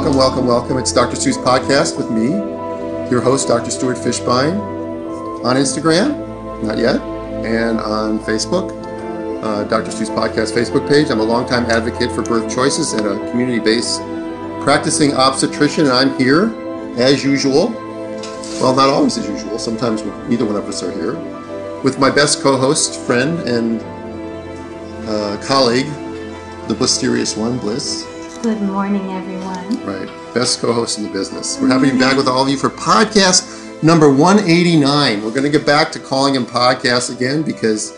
Welcome, welcome, welcome. It's Dr. Stu's podcast with me, your host, Dr. Stuart Fishbein, on Instagram, not yet, and on Facebook, uh, Dr. Stu's podcast Facebook page. I'm a longtime advocate for birth choices and a community based practicing obstetrician, and I'm here as usual. Well, not always as usual. Sometimes neither one of us are here. With my best co host, friend, and uh, colleague, the mysterious one, Bliss. Good morning, everyone. Right. Best co host in the business. We're happy to be back with all of you for podcast number 189. We're going to get back to calling them podcasts again because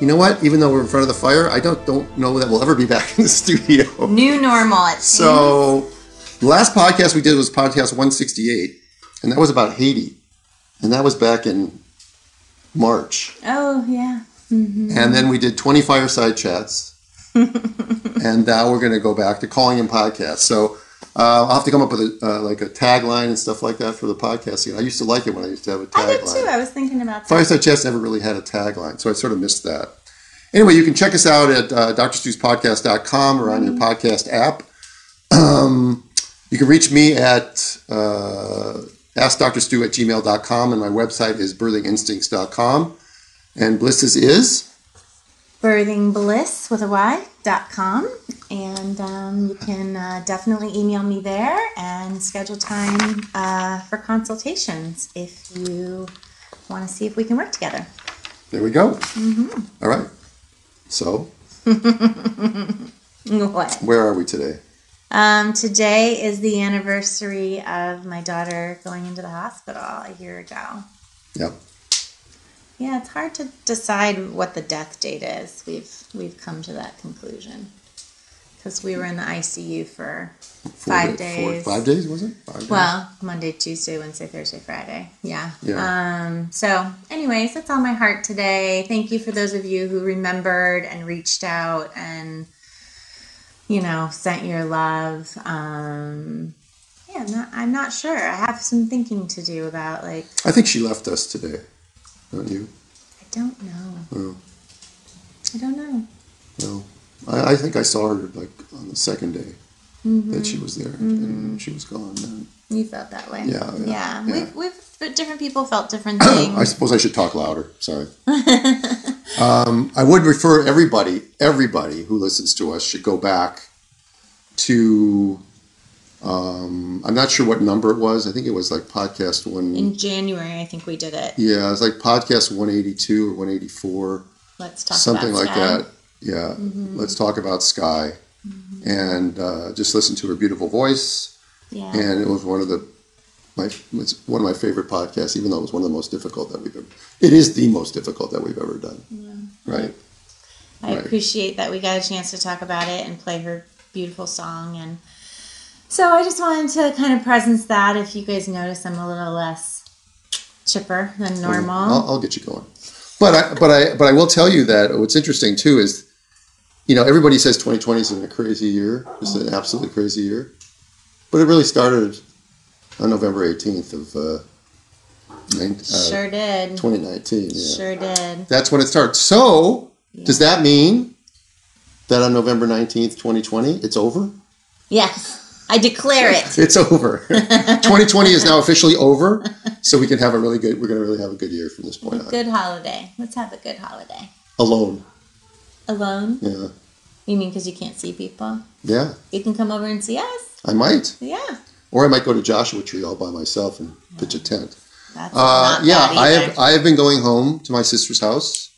you know what? Even though we're in front of the fire, I don't don't know that we'll ever be back in the studio. New normal. It So, the last podcast we did was podcast 168, and that was about Haiti. And that was back in March. Oh yeah. Mm-hmm. And then we did 20 fireside chats. And now we're going to go back to calling them podcasts. So uh, I'll have to come up with a, uh, like a tagline and stuff like that for the podcast. I used to like it when I used to have a tagline. I did too. I was thinking about that. Fireside Chats never really had a tagline, so I sort of missed that. Anyway, you can check us out at uh, drstuspodcast.com or on your podcast app. Um, you can reach me at uh, askdrstu at gmail.com, and my website is birthinginstincts.com. And Bliss's is? Birthingbliss with a y dot com and um, you can uh, definitely email me there and schedule time uh, for consultations if you want to see if we can work together There we go. All right. So, what where are we today? um, today is the anniversary of my daughter going into the hospital a year ago Yep. Yeah it's hard to decide what the death date is we've we've come to that conclusion because we were in the icu for Four Five da- four- days. five days, was it? Five days? Well, Monday, Tuesday, Wednesday, Thursday, Friday. Yeah. Yeah. Um, so, anyways, that's on my heart today. Thank you for those of you who remembered and reached out and, you know, sent your love. Um, yeah, I'm not, I'm not sure. I have some thinking to do about, like, I think she left us today. Don't you? I don't know. I don't know. No, I, I think I saw her like on the second day Mm-hmm. that she was there, and she was gone. And You felt that way. Yeah, yeah, Yeah. yeah. We've, we've, but different people felt different things. I suppose I should talk louder. Sorry. um, I would refer everybody, everybody who listens to us should go back to. Um, I'm not sure what number it was. I think it was like podcast one. In January, I think we did it. yeah, it was like podcast 182 or 184. Let's talk something about like Sky. that. Yeah, let's talk about Sky, and uh, just listen to her beautiful voice. Yeah. And it was one of the my it's one of my favorite podcasts, even though it was one of the most difficult that we've ever. It is the most difficult that we've ever done. Right. I Right. appreciate that we got a chance to talk about it and play her beautiful song. And so I just wanted to kind of presence that. If you guys notice, I'm a little less chipper than normal. I'll, I'll get you going. But I but I but I will tell you that what's interesting too is, you know, everybody says 2020 is a crazy year, just an absolutely crazy year, but it really started on November 18th of uh, uh, sure did. 2019. Yeah. Sure did. That's when it starts. So, does that mean that on November 19th, 2020, it's over? Yes. I declare it. It's over. 2020 is now officially over. So we can have a really good, we're going to really have a good year from this point on. Good holiday. Let's have a good holiday. Alone. Alone? Yeah. You mean because you can't see people? Yeah. You can come over and see us? I might. Yeah. Or I might go to Joshua Tree all by myself and pitch a tent. That's Uh, yeah, I have, I have been going home to my sister's house.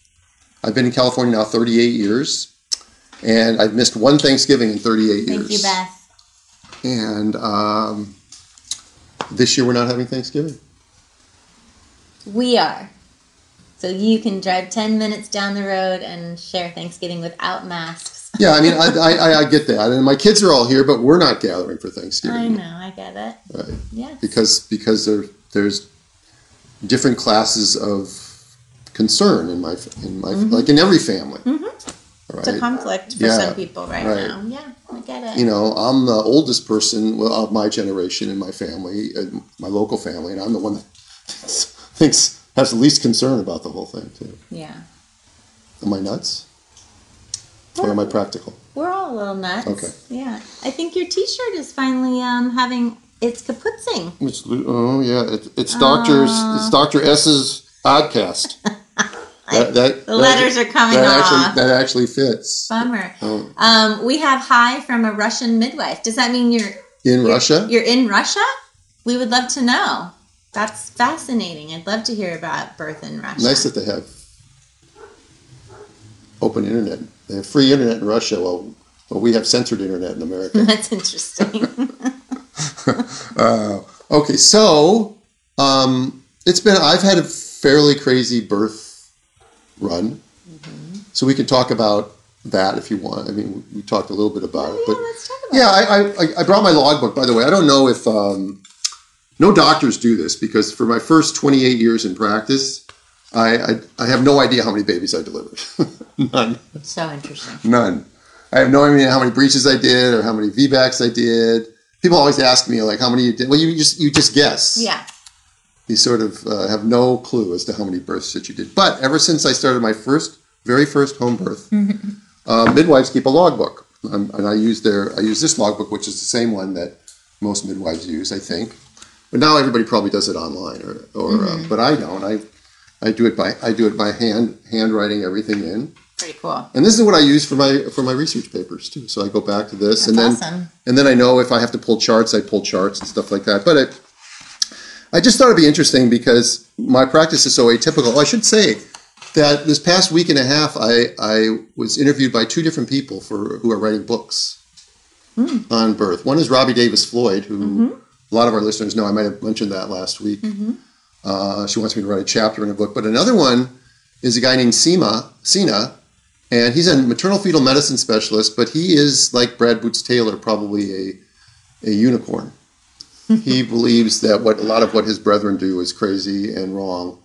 I've been in California now 38 years. And I've missed one Thanksgiving in 38 years. Thank you, Beth. And um, this year we're not having Thanksgiving. We are. So you can drive 10 minutes down the road and share Thanksgiving without masks. Yeah, I mean, I, I, I- I get that, and my kids are all here, but we're not gathering for Thanksgiving. I know, I get it. right? Yeah. Because because there there's different classes of concern in my in my like in every family, Mm-hmm. It's a conflict for Yeah, some people right, right. now. Yeah, I get it. You know, I'm the oldest person of my generation in my family, uh, my local family, and I'm the one that thinks has the least concern about the whole thing too. yeah. Am I nuts? Or am I practical? We're all a little nuts. Okay. Yeah. I think your T-shirt is finally um having its kaputzing. It's, oh yeah, it, it's Doctor's. It's Doctor S's oddcast. that, that, The letters that, are coming that off. Actually, that actually fits. Bummer. Oh. Um, we have hi from a Russian midwife. Does that mean you're In you're- Russia, You're in Russia? We would love to know. That's fascinating. I'd love to hear about birth in Russia. nice that they have open internet. They have free internet in Russia, while, while we have censored internet in America. That's interesting. Uh, okay, so um, it's been I've had a fairly crazy birth run, so we can talk about that if you want. I mean, we talked a little bit about it, yeah, but let's talk about yeah, I, I I brought my logbook. By the way, I don't know if um, no doctors do this because for my first 28 years in practice, I I, I have no idea how many babies I delivered. None. So interesting. None. I have no idea how many breeches I did or how many VBACs I did. People always ask me like how many you did. Well, you just you just guess. Yeah. You sort of uh, have no clue as to how many births that you did. But ever since I started my first, very first home birth, uh, midwives keep a logbook, um, and I use their I use this logbook, which is the same one that most midwives use, I think. But now everybody probably does it online, or, or uh, but I don't. I I do it by I do it by hand, handwriting everything in. Pretty cool. And this is what I use for my for my research papers too. So I go back to this, and then awesome. and then I know if I have to pull charts, I pull charts and stuff like that. But it, I just thought it'd be interesting because my practice is so atypical. I should say that this past week and a half, I I was interviewed by two different people for who are writing books hmm. on birth. One is Robbie Davis Floyd, who mm-hmm. a lot of our listeners know. I might have mentioned that last week. Mm-hmm. Uh, she wants me to write a chapter in a book. But another one is a guy named Seema Sina, and he's a maternal fetal medicine specialist. But he is like Brad Bootstaylor, probably a a unicorn. He believes that what a lot of what his brethren do is crazy and wrong,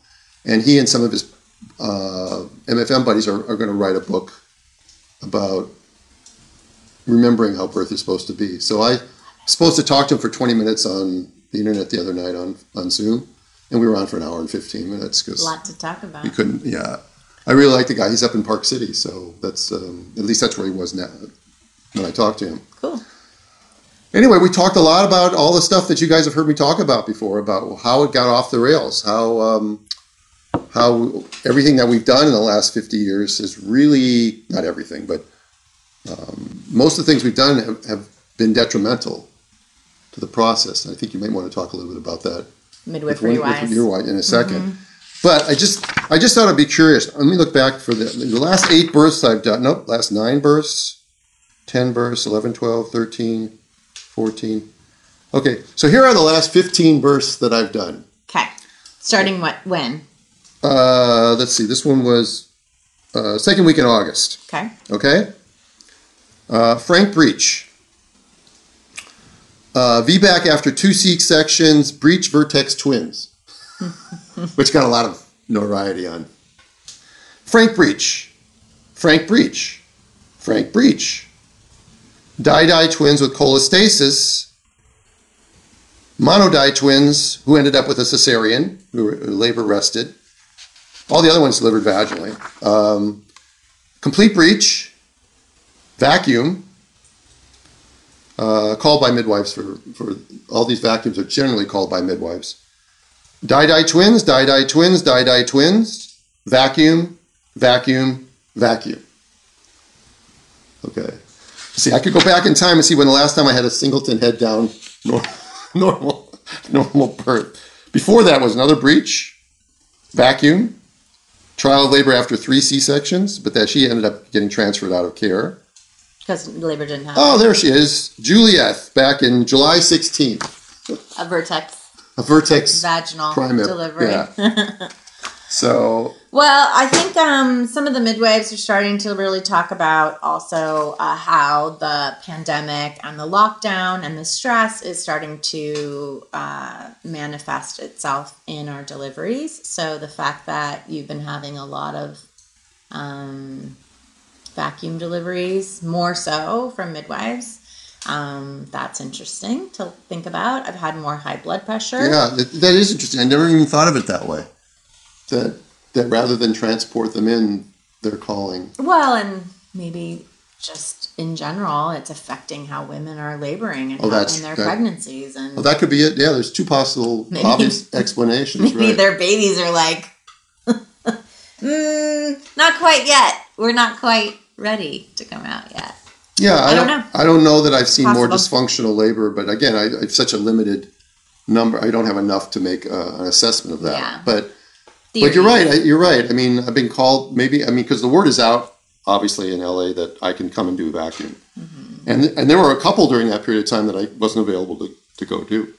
and he and some of his uh, MFM buddies are, are going to write a book about remembering how birth is supposed to be. So I was supposed to talk to him for 20 minutes on the internet the other night on, on Zoom, and we were on for an hour and 15 minutes because A lot to talk about. we couldn't. Yeah, I really like the guy. He's up in Park City, so that's um, at least that's where he was now when I talked to him. Cool. Anyway, we talked a lot about all the stuff that you guys have heard me talk about before, about how it got off the rails, how um, how everything that we've done in the last 50 years is really not everything, but um, most of the things we've done have, have been detrimental to the process. And I think you might want to talk a little bit about that Midwifery wise. in a 2nd But I just I just thought I'd be curious. Let me look back for the, the last eight births I've done. Nope, last nine births, 10 births, 11, 12, 13, 14. Okay, so here are the last 15 births that I've done. Okay. Starting what? When? Uh, let's see, this one was uh, second week in August. Okay. Okay? Uh, Frank Breech. Uh, VBAC after two C sections, Breech Vertex twins, which got a lot of notoriety on. Frank Breech. Frank Breech. Frank Breech. Di-di twins with cholestasis. Monodi twins who ended up with a cesarean, who were labor rested. All the other ones delivered vaginally. Um, complete breech, vacuum, uh, called by midwives for, for all these vacuums are generally called by midwives. Di-di twins, di-di twins, di-di twins, vacuum, vacuum, vacuum. Okay. See, I could go back in time and see when the last time I had a singleton head down nor- normal normal birth. Before that was another breech, vacuum, trial of labor after three C sections, but that she ended up getting transferred out of care. Because labor didn't have Oh, there she is, Juliet, back in July 16th, a vertex a Vertex vaginal Primip, delivery. yeah. So, Well, I think um, some of the midwives are starting to really talk about also uh, how the pandemic and the lockdown and the stress is starting to uh, manifest itself in our deliveries. So the fact that you've been having a lot of um, vacuum deliveries, more so from midwives. Um, that's interesting to think about. I've had more high blood pressure. yeah, that, is interesting. I never even thought of it that way. That, that rather than transport them in, they're calling. Well, and maybe just in general, it's affecting how women are laboring and Oh, that's- in their that- pregnancies, and Well, that could be it. Yeah, there's two possible Maybe- obvious explanations. maybe right. their babies are like, mm, not quite yet. We're not quite ready to come out yet. Yeah, I, I don't don't. know. I don't know that I've seen more dysfunctional labor, but again, I, I've such a limited number. I don't have enough to make uh, an assessment of that. Yeah. But but you're right. I, you're right. I mean, I've been called maybe. I mean, because the word is out, obviously in LA that I can come and do a vacuum, Mm-hmm. and and there were a couple during that period of time that I wasn't available to, to go do.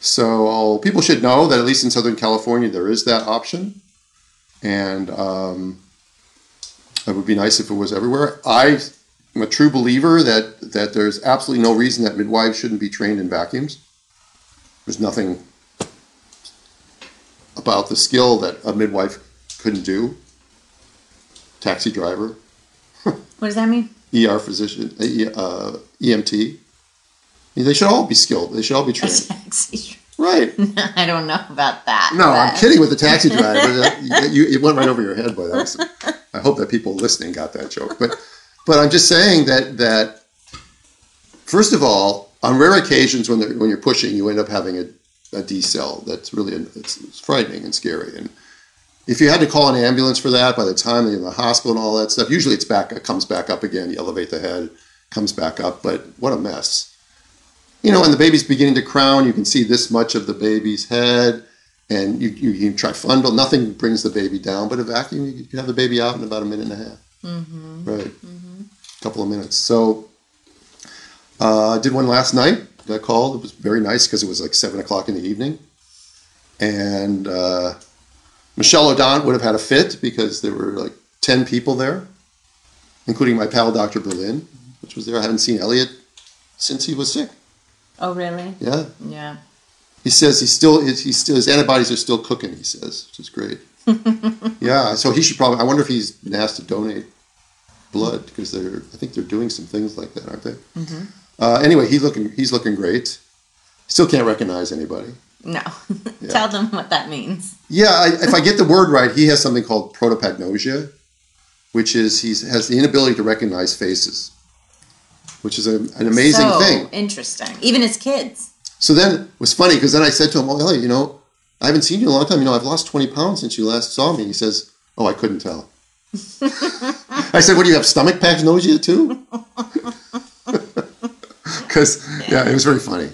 So people should know that at least in Southern California there is that option, and um, it would be nice if it was everywhere. I am a true believer that that there's absolutely no reason that midwives shouldn't be trained in vacuums. There's nothing about the skill that a midwife couldn't do. Taxi driver, What does that mean? ER physician, uh, EMT. They should all be skilled. They should all be trained. Taxi. Right. I don't know about that. No, I'm kidding with the taxi driver. You, it went right over your head. That was, I hope that people listening got that joke. But, but I'm just saying that that first of all, on rare occasions when when you're pushing, you end up having a, a decel. That's really it's, it's frightening and scary. And if you had to call an ambulance for that, by the time they're in the hospital and all that stuff, usually it's back. It comes back up again. You elevate the head, comes back up. But what a mess. You know, and the baby's beginning to crown, you can see this much of the baby's head and you, you, you try fundal, nothing brings the baby down, but a vacuum, you can have the baby out in about a minute and a half. Mm-hmm. Right. A couple of minutes. So uh, I did one last night. I called. It was very nice because it was like seven o'clock in the evening. And uh, Michel Odent would have had a fit because there were like 10 people there, including my pal, Dr. Berlin, which was there. I hadn't seen Elliot since he was sick. Oh, really? Yeah. Yeah. He says he's still he's still his antibodies are still cooking. He says, which is great. yeah, so he should probably. I wonder if he's been asked to donate blood because they're. I think they're doing some things like that, aren't they? Uh, anyway, he's looking he's looking great. Still can't recognize anybody. No. Yeah. Tell them what that means. Yeah, I, if I get the word right, he has something called prosopagnosia, which is he has the inability to recognize faces, which is a, an amazing so thing. Interesting. Even as kids. So then it was funny because then I said to him, "Oh, Elliot, you know, I haven't seen you in a long time. You know, I've lost twenty pounds since you last saw me." He says, "Oh, I couldn't tell." I said, "What do you have stomach pagnosia too?" Because yeah, it was very funny.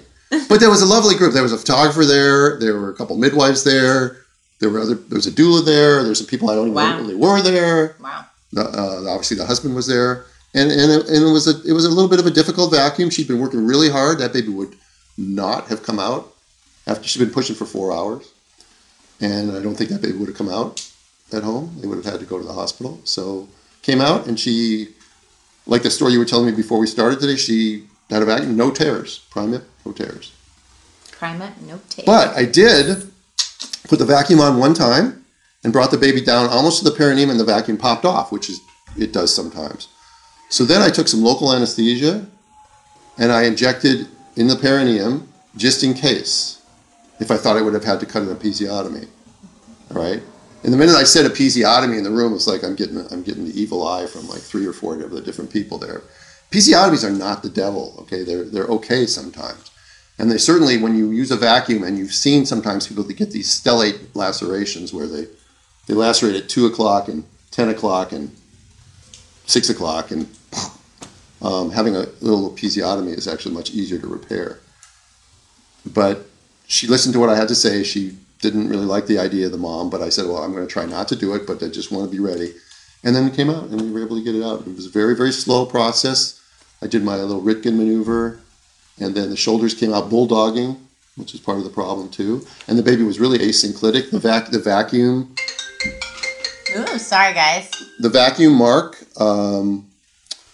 But there was a lovely group. There was a photographer there. There were a couple midwives there. There were other. There was a doula there. There's some people I don't even Wow. know really were there. Wow. The, uh, obviously, the husband was there, and and it, and it was a it was a little bit of a difficult vacuum. She'd been working really hard. That baby would not have come out after she'd been pushing for four hours, and I don't think that baby would have come out at home. They would have had to go to the hospital. So came out, and she, like the story you were telling me before we started today, she had a vacuum, no tears, primip, no tears. Primip, no tears. But I did put the vacuum on one time and brought the baby down almost to the perineum, and the vacuum popped off, which is it does sometimes. So then I took some local anesthesia and I injected in the perineum just in case, if I thought I would have had to cut an episiotomy. All right. And the minute I said episiotomy in the room, it's like I'm getting I'm getting the evil eye from like three or four of the different people there. Episiotomies are not the devil. Okay, they're they're okay sometimes. And they certainly, when you use a vacuum, and you've seen sometimes people that get these stellate lacerations where they, they lacerate at 2 o'clock and 10 o'clock and 6 o'clock, and um, having a little episiotomy is actually much easier to repair. But she listened to what I had to say. She didn't really like the idea of the mom, but I said, well, I'm going to try not to do it, but I just want to be ready. And then it came out, and we were able to get it out. It was a very, very slow process. I did my little Ritgen maneuver, and then the shoulders came out bulldogging, which is part of the problem too. And the baby was really asynclitic. The vac, the vacuum, Ooh, sorry guys. the vacuum mark um,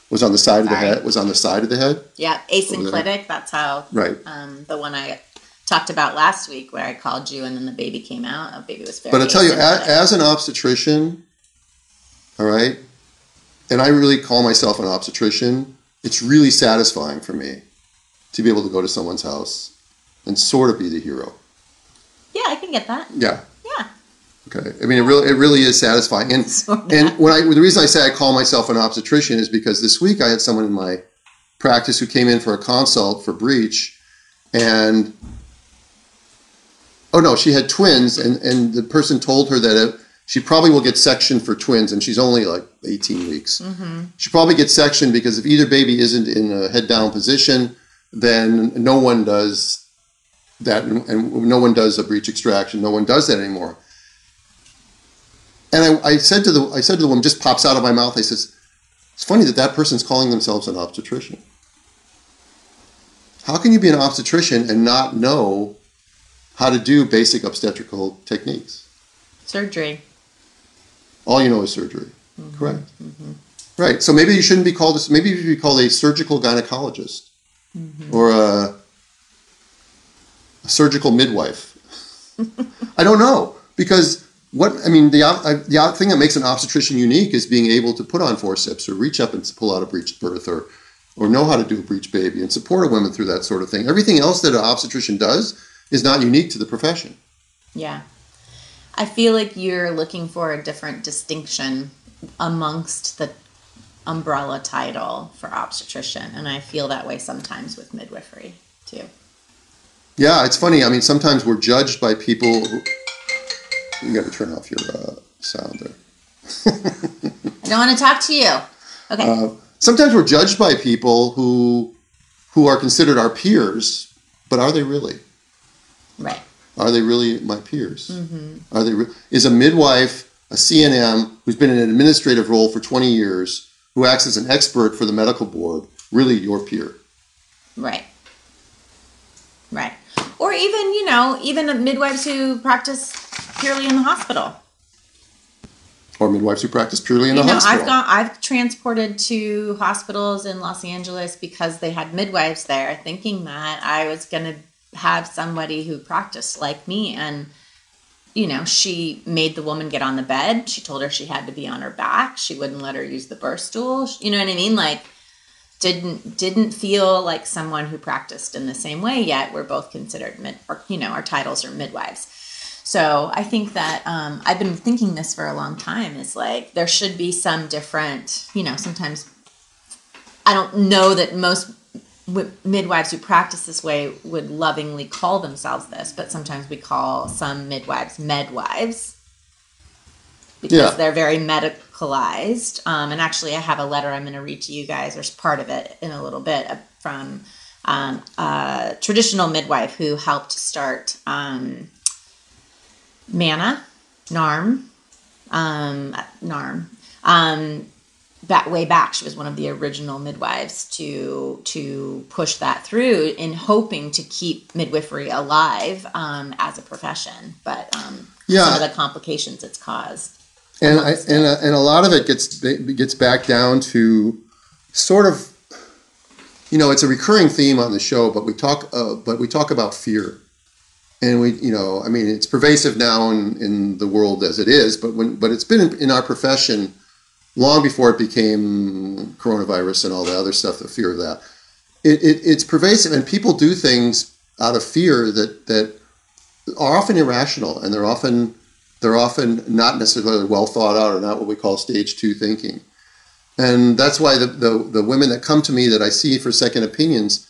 was on the side of the head. Was on the side of the head. Yeah, asynclitic. That's how Right. um, the one I talked about last week, where I called you and then the baby came out. A baby was very. But I tell you, as, as an obstetrician, all right, and I really call myself an obstetrician. It's really satisfying for me to be able to go to someone's house and sort of be the hero. yeah, I can get that. Yeah. Yeah, Okay, I mean it really it really is satisfying, and Sorta. and when I the reason I say I call myself an obstetrician is because this week I had someone in my practice who came in for a consult for breech, and oh no, she had twins, and and the person told her that it, she probably will get sectioned for twins, and she's only like 18 weeks. Mm-hmm. She probably gets sectioned because if either baby isn't in a head down position, then no one does that, and, and no one does a breech extraction. No one does that anymore. And I, I said to the I said to the woman, just pops out of my mouth. I says, "It's funny that that person's calling themselves an obstetrician. How can you be an obstetrician and not know how to do basic obstetrical techniques? Surgery. All you know is surgery. Mm-hmm. Correct. Mm-hmm. Right. So maybe you shouldn't be called. a- Maybe you should be called a surgical gynecologist mm-hmm. or a, a surgical midwife. I don't know because what I mean the op- I- the thing that makes an obstetrician unique is being able to put on forceps or reach up and pull out a breech birth or or know how to do a breech baby and support a woman through that sort of thing. Everything else that an obstetrician does is not unique to the profession. Yeah. I feel like you're looking for a different distinction amongst the umbrella title for obstetrician. And I feel that way sometimes with midwifery too. Yeah, it's funny. I mean, sometimes we're judged by people. Who, you got to turn off your uh, sound there. I don't want to talk to you. Okay. Uh, sometimes we're judged by people who who are considered our peers, but are they really? right. Are they really my peers? Mm-hmm. Are they? Re- is a midwife, a CNM, who's been in an administrative role for 20 years, who acts as an expert for the medical board, really your peer? Right. Right. Or even, you know, even midwives who practice purely in the hospital. Or midwives who practice purely in you the know, hospital? I've gone I've transported to hospitals in Los Angeles because they had midwives there, thinking that I was gonna have somebody who practiced like me and you know, she made the woman get on the bed. She told her she had to be on her back. She wouldn't let her use the birth stool. You know what I mean? Like didn't didn't feel like someone who practiced in the same way yet we're both considered mid or you know our titles are midwives so i think that um, i've been thinking this for a long time is like there should be some different you know sometimes i don't know that most midwives who practice this way would lovingly call themselves this but sometimes we call some midwives medwives because Yeah. they're very medicalized. Um, and actually, I have a letter I'm going to read to you guys, or part of it in a little bit, uh, from um, a traditional midwife who helped start um, MANA, NARM, um, NARM. Back way back, she was one of the original midwives to to push that through in hoping to keep midwifery alive um, as a profession. But um, Yeah. some of the complications it's caused. and I, and a, and a lot of it gets gets back down to sort of you know it's a recurring theme on the show but we talk uh, but we talk about fear and we you know I mean it's pervasive now in, in the world as it is but when but it's been in, in our profession long before it became coronavirus and all the other stuff the fear of that it, it, it's pervasive and people do things out of fear that that are often irrational and they're often they're often not necessarily well thought out or not what we call stage two thinking. And that's why the, the, the women that come to me that I see for second opinions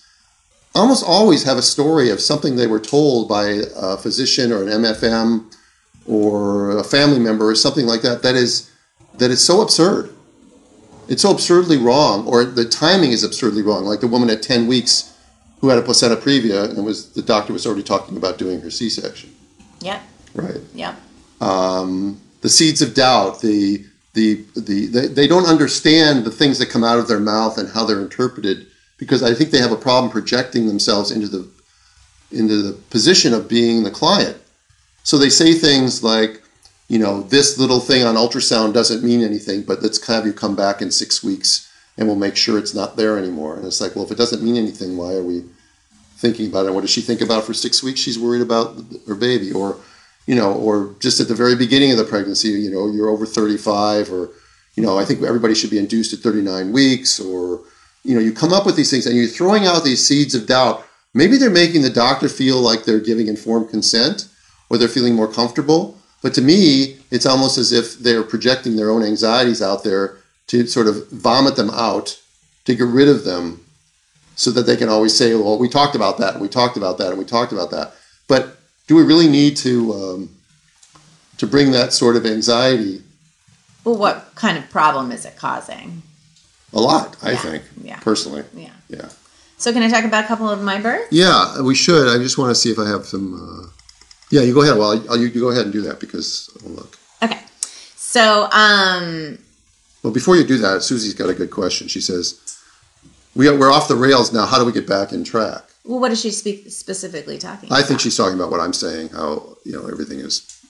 almost always have a story of something they were told by a physician or an MFM or a family member or something like that that is that is so absurd. It's so absurdly wrong, or the timing is absurdly wrong. Like the woman at 10 weeks who had a placenta previa and was the doctor was already talking about doing her C-section. Yep. Right Yep. um, the seeds of doubt, the, the, the, they, they don't understand the things that come out of their mouth and how they're interpreted because I think they have a problem projecting themselves into the, into the position of being the client. So they say things like, you know, this little thing on ultrasound doesn't mean anything, but let's have you come back in six weeks and we'll make sure it's not there anymore. And it's like, well, if it doesn't mean anything, why are we thinking about it? What does she think about for six weeks? She's worried about her baby, or you know, or just at the very beginning of the pregnancy, you know, you're over 35, or you know, I think everybody should be induced at 39 weeks, or you know, you come up with these things and you're throwing out these seeds of doubt. Maybe they're making the doctor feel like they're giving informed consent, or they're feeling more comfortable. But to me, it's almost as if they're projecting their own anxieties out there to sort of vomit them out, to get rid of them, so that they can always say, "Well, we talked about that, and we talked about that, and we talked about that." But do we really need to um, to bring that sort of anxiety? Well, what kind of problem is it causing? A lot, I Yeah, think, yeah. personally. Yeah. Yeah. So can I talk about a couple of my births? Yeah, we should. I just want to see if I have some. Uh, yeah, you go ahead. Well, I'll, you, you go ahead and do that because I'll look. Okay. So, um, Well, before you do that, Susie's got a good question. She says, "We are, we're off the rails now. How do we get back in track?" well, what is she speak specifically talking I about? think she's talking about what I'm saying. How you know everything is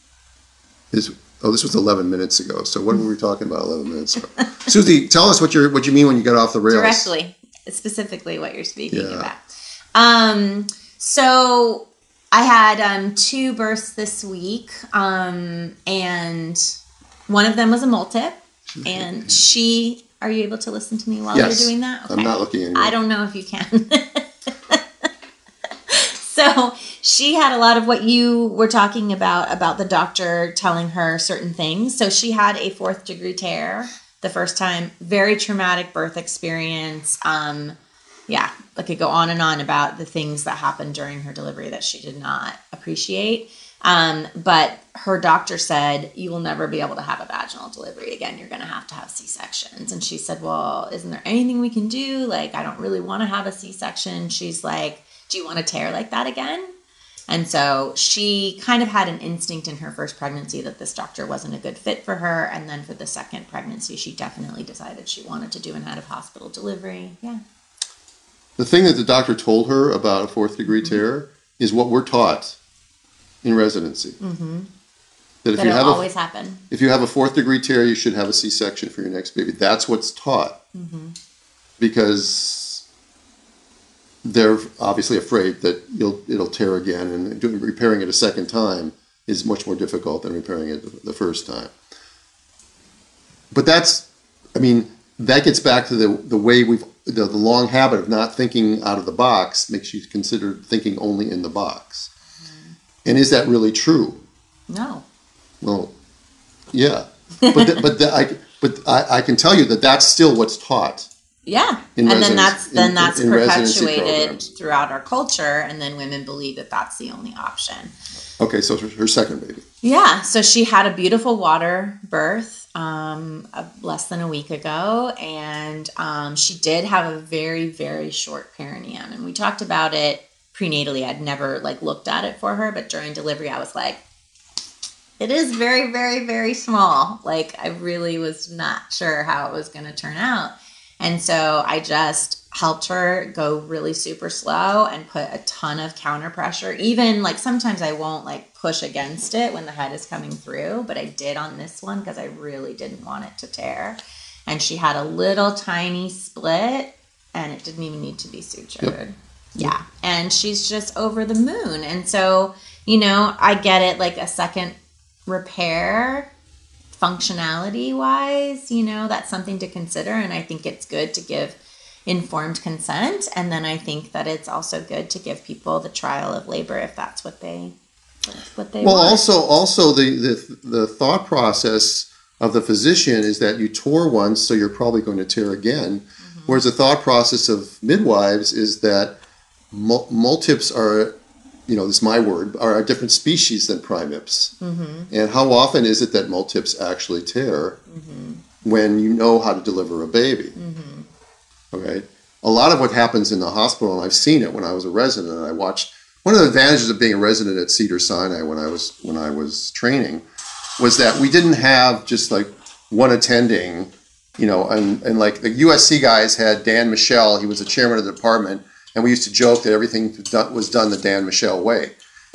is. Oh, this was 11 minutes ago. So what were we talking about 11 minutes ago? Susie, tell us what you what you mean when you get off the rails. directly, specifically what you're speaking Yeah. about. Um, so I had um, two births this week, um, and one of them was a multip, and she. Are you able to listen to me while Yes. you're doing that? I'm not looking anymore. I don't know if you can. so she had a lot of what you were talking about about the doctor telling her certain things. So she had a fourth degree tear the first time, very traumatic birth experience. Um, yeah, I could go on and on about the things that happened during her delivery that she did not appreciate. Um, but her doctor said, You will never be able to have a vaginal delivery again. You're going to have to have C sections. And she said, Well, isn't there anything we can do? Like, I don't really want to have a C section. She's like, Do you want to tear like that again? And so she kind of had an instinct in her first pregnancy that this doctor wasn't a good fit for her. And then for the second pregnancy, she definitely decided she wanted to do an out of hospital delivery. Yeah. The thing that the doctor told her about a fourth degree Mm-hmm. tear is what we're taught in residency. Mm-hmm. That if That you have a happen. if you have a fourth degree tear, you should have a C section for your next baby. That's what's taught Mm-hmm. because they're obviously afraid that you'll it'll tear again, and doing, repairing it a second time is much more difficult than repairing it the first time. But that's, I mean, that gets back to the the way we've the, the long habit of not thinking out of the box makes you consider thinking only in the box. Mm-hmm. And is that really true? No. Well, yeah, but th- but the, I but I, I can tell you that that's still what's taught. Yeah, and then that's then in- that's in perpetuated throughout our culture, and then women believe that that's the only option. Okay, so her, her second baby. Yeah, so she had a beautiful water birth um, uh, less than a week ago, and um, she did have a very very short perineum, and we talked about it prenatally. I'd never like looked at it for her, but during delivery, I was like. It is very, very, very small. Like, I really was not sure how it was going to turn out. And so I just helped her go really super slow and put a ton of counter pressure. Even like sometimes I won't like push against it when the head is coming through, but I did on this one because I really didn't want it to tear. And she had a little tiny split and it didn't even need to be sutured. Yeah. And she's just over the moon. And so, you know, I get it like a second repair functionality wise, you know, that's something to consider. And I think it's good to give informed consent. And then I think that it's also good to give people the trial of labor if that's what they what they Well, want. also also the, the the thought process of the physician is that you tore once, so you're probably going to tear again. Mm-hmm. Whereas the thought process of midwives is that mul- multips are, you know, this is my word, are a different species than primips. Mm-hmm. And how often is it that multips actually tear mm-hmm. when you know how to deliver a baby? Mm-hmm. Okay. A lot of what happens in the hospital, and I've seen it when I was a resident, and I watched one of the advantages of being a resident at Cedar Sinai when I was when I was training was that we didn't have just like one attending, you know, and, and like the USC guys had Dan Mishell, he was the chairman of the department, and we used to joke that everything was done the Dan Mishell way.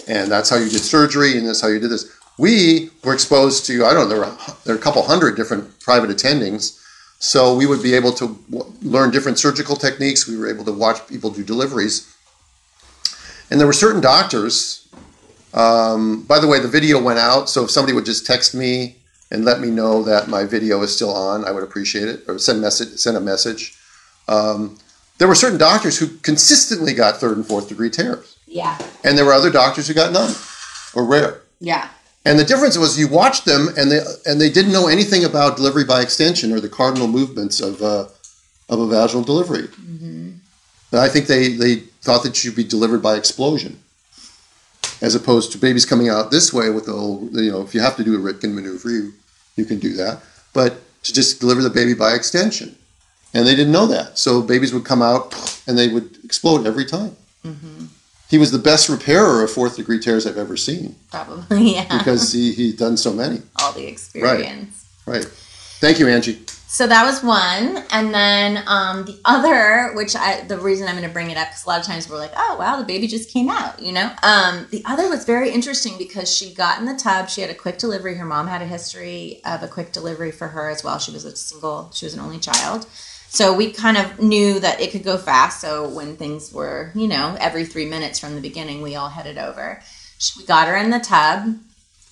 And that's how you did surgery, and that's how you did this. We were exposed to, I don't know, there were, there are a couple hundred different private attendings. So we would be able to learn different surgical techniques. We were able to watch people do deliveries. And there were certain doctors. Um, by the way, the video went out, so if somebody would just text me and let me know that my video is still on, I would appreciate it. Or send message, send a message. Um, there were certain doctors who consistently got third and fourth degree tears, yeah. and there were other doctors who got none or rare. Yeah. And the difference was you watched them, and they and they didn't know anything about delivery by extension or the cardinal movements of uh, of a vaginal delivery. Mm-hmm. I think they they thought that you should be delivered by explosion, as opposed to babies coming out this way with the whole. You know, if you have to do a Ritgen maneuver, you you can do that, but to just deliver the baby by extension, and they didn't know that, so babies would come out and they would explode every time. Mm-hmm he was the best repairer of fourth degree tears I've ever seen. Probably, yeah. Because he he'd done so many. All the experience. Right. right. Thank you, Angie. So that was one, and then um, the other, which I the reason I'm going to bring it up because a lot of times we're like, oh wow, the baby just came out, you know. Um, the other was very interesting because she got in the tub. She had a quick delivery. Her mom had a history of a quick delivery for her as well. She was a single. She was an only child. So we kind of knew that it could go fast. So when things were, you know, every three minutes from the beginning, we all headed over. We got her in the tub.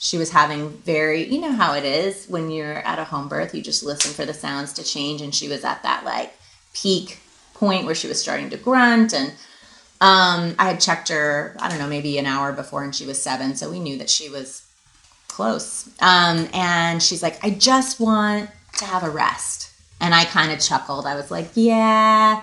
She was having very, you know how it is when you're at a home birth, you just listen for the sounds to change. And she was at that like peak point where she was starting to grunt. And um, I had checked her, I don't know, maybe an hour before, and she was seven. So we knew that she was close. Um, and she's like, I just want to have a rest. And I kind of chuckled. I was like, yeah,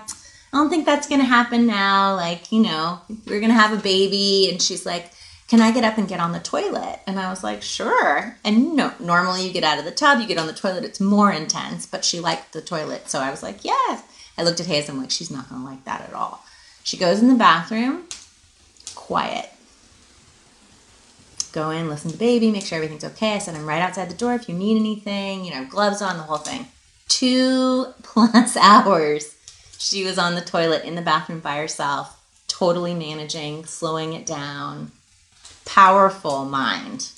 I don't think that's going to happen now. Like, you know, we're going to have a baby. And she's like, can I get up and get on the toilet? And I was like, sure. And no, normally you get out of the tub, you get on the toilet, it's more intense, but she liked the toilet. So I was like, yes. I looked at Hayes, I'm like, she's not going to like that at all. She goes in the bathroom, quiet. Go in, listen to baby, make sure everything's okay. I said, I'm right outside the door if you need anything, you know, gloves on, the whole thing two plus hours she was on the toilet in the bathroom by herself, totally managing, slowing it down. Powerful mind.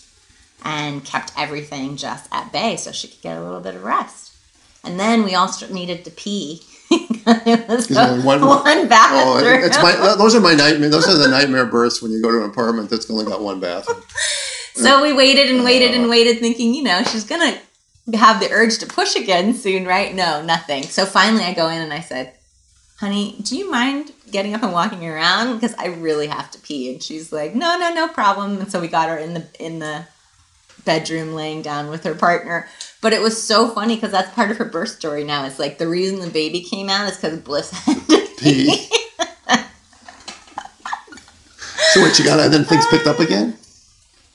And kept everything just at bay so she could get a little bit of rest. And then we all needed to pee. it was one, one oh, bathroom. Oh, it's my, those are my nightmare. Those are the nightmare births when you go to an apartment that's only got one bathroom. so we waited and waited and waited, thinking, you know, she's gonna have the urge to push again soon, right? No, nothing. So finally I go in and I said, honey, do you mind getting up and walking around? Because I really have to pee. And she's like, no, no, no problem. And so we got her in the, in the bedroom laying down with her partner. But it was so funny because that's part of her birth story now. It's like the reason the baby came out is because Bliss had to pee. so what, she got, and then things picked up again?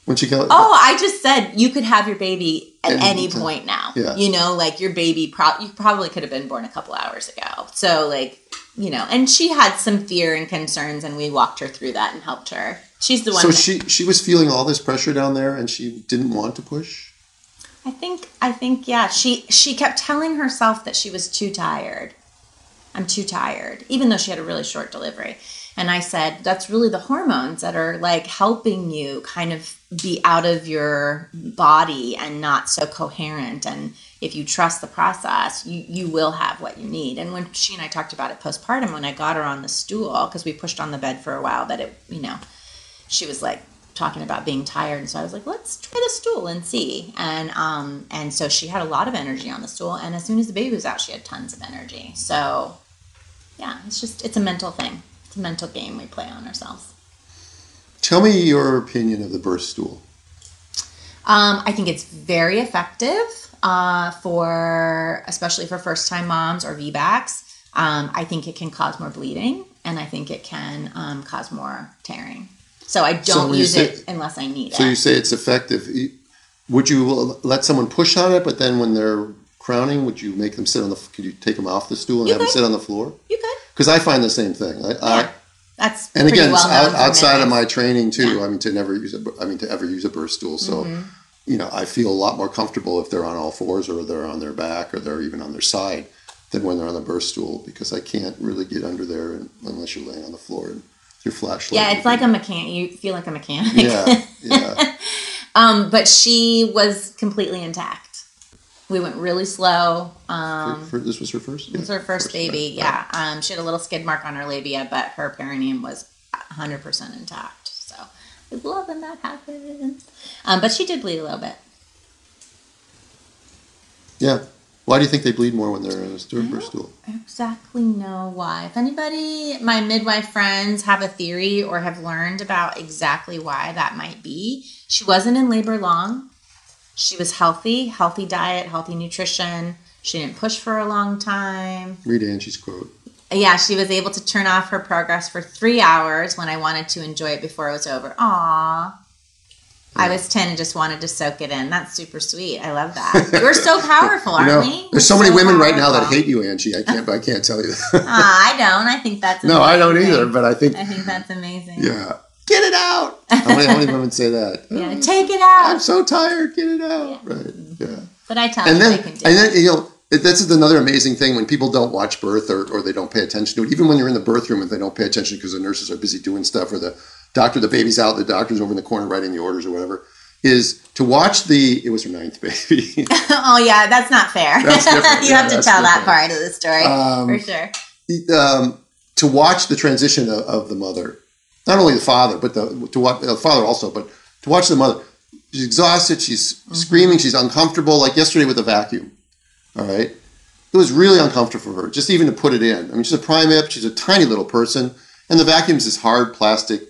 When she got, oh, I just said you could have your baby at any, any point now. Yeah. You know, like your baby, pro- you probably could have been born a couple hours ago. So, like, you know, and she had some fear and concerns, and we walked her through that and helped her. She's the one. So that, she she was feeling all this pressure down there, and she didn't want to push. I think I think yeah. She she kept telling herself that she was too tired. I'm too tired, even though she had a really short delivery. And I said, that's really the hormones that are like helping you kind of be out of your body and not so coherent. And if you trust the process, you, you will have what you need. And when she and I talked about it postpartum, when I got her on the stool, because we pushed on the bed for a while, that it, you know, she was like talking about being tired. And so I was like, let's try the stool and see. And, um, and so she had a lot of energy on the stool. And as soon as the baby was out, she had tons of energy. So yeah, it's just, it's a mental thing. It's a mental game we play on ourselves. Tell me your opinion of the birth stool. Um, I think it's very effective uh, for, especially for first time moms or VBACs. Um, I think it can cause more bleeding and I think it can um, cause more tearing. So I don't so use say, it unless I need so it. So you say it's effective. Would you let someone push on it, but then when they're crowning, would you make them sit on the? Could you take them off the stool and you have could. them sit on the floor? You could because I find the same thing. I, yeah, I, that's and again, well out, outside of my training too. Yeah. I mean, to never use a, I mean, to ever use a birth stool. So, mm-hmm. you know, I feel a lot more comfortable if they're on all fours or they're on their back or they're even on their side than when they're on the birth stool because I can't really get under there unless you're laying on the floor and your flashlight. Yeah, it's like a mechanic. You feel like a mechanic. Yeah, yeah. um, but she was completely intact. We went really slow. Um, for, for, this was her first. This was her first, first baby. Yeah, um, she had a little skid mark on her labia, but her perineum was 100 percent intact. So we love when that happens. Um, but she did bleed a little bit. Yeah. Why do you think they bleed more when they're in a stool? I don't exactly know why. If anybody, my midwife friends, have a theory or have learned about exactly why that might be, she wasn't in labor long. She was healthy, healthy diet, healthy nutrition. She didn't push for a long time. Read Angie's quote. Yeah, she was able to turn off her progress for three hours when I wanted to enjoy it before it was over. Aww. I was 10 and just wanted to soak it in. That's super sweet. I love that. We're so powerful, aren't You know, we? there's so We're many women right now that hate you, Angie. I can't. But I can't tell you that. Ah, I don't. I think that's no, I don't either. But I think, I think that's amazing. yeah, get it out. How many, how many women say that? Yeah, take it out. I'm so tired. Get it out. Right. Yeah. But I tell and them then they can do and it. then you know it- this is another amazing thing when people don't watch birth or, or they don't pay attention to it even when you're in the birth room and they don't pay attention because the nurses are busy doing stuff or the doctor the baby's out the doctor's over in the corner writing the orders or whatever is to watch the it was her ninth baby oh yeah, that's not fair. That's different. you Yeah, have to that's tell that part of the story Um, for sure. um, to watch the transition of, of the mother not only the father but the to watch the father also but to watch the mother. She's exhausted she's mm-hmm. screaming she's uncomfortable like yesterday with the vacuum all right? It was really uncomfortable for her just even to put it in. I mean she's a primip she's a tiny little person and the vacuum's this hard plastic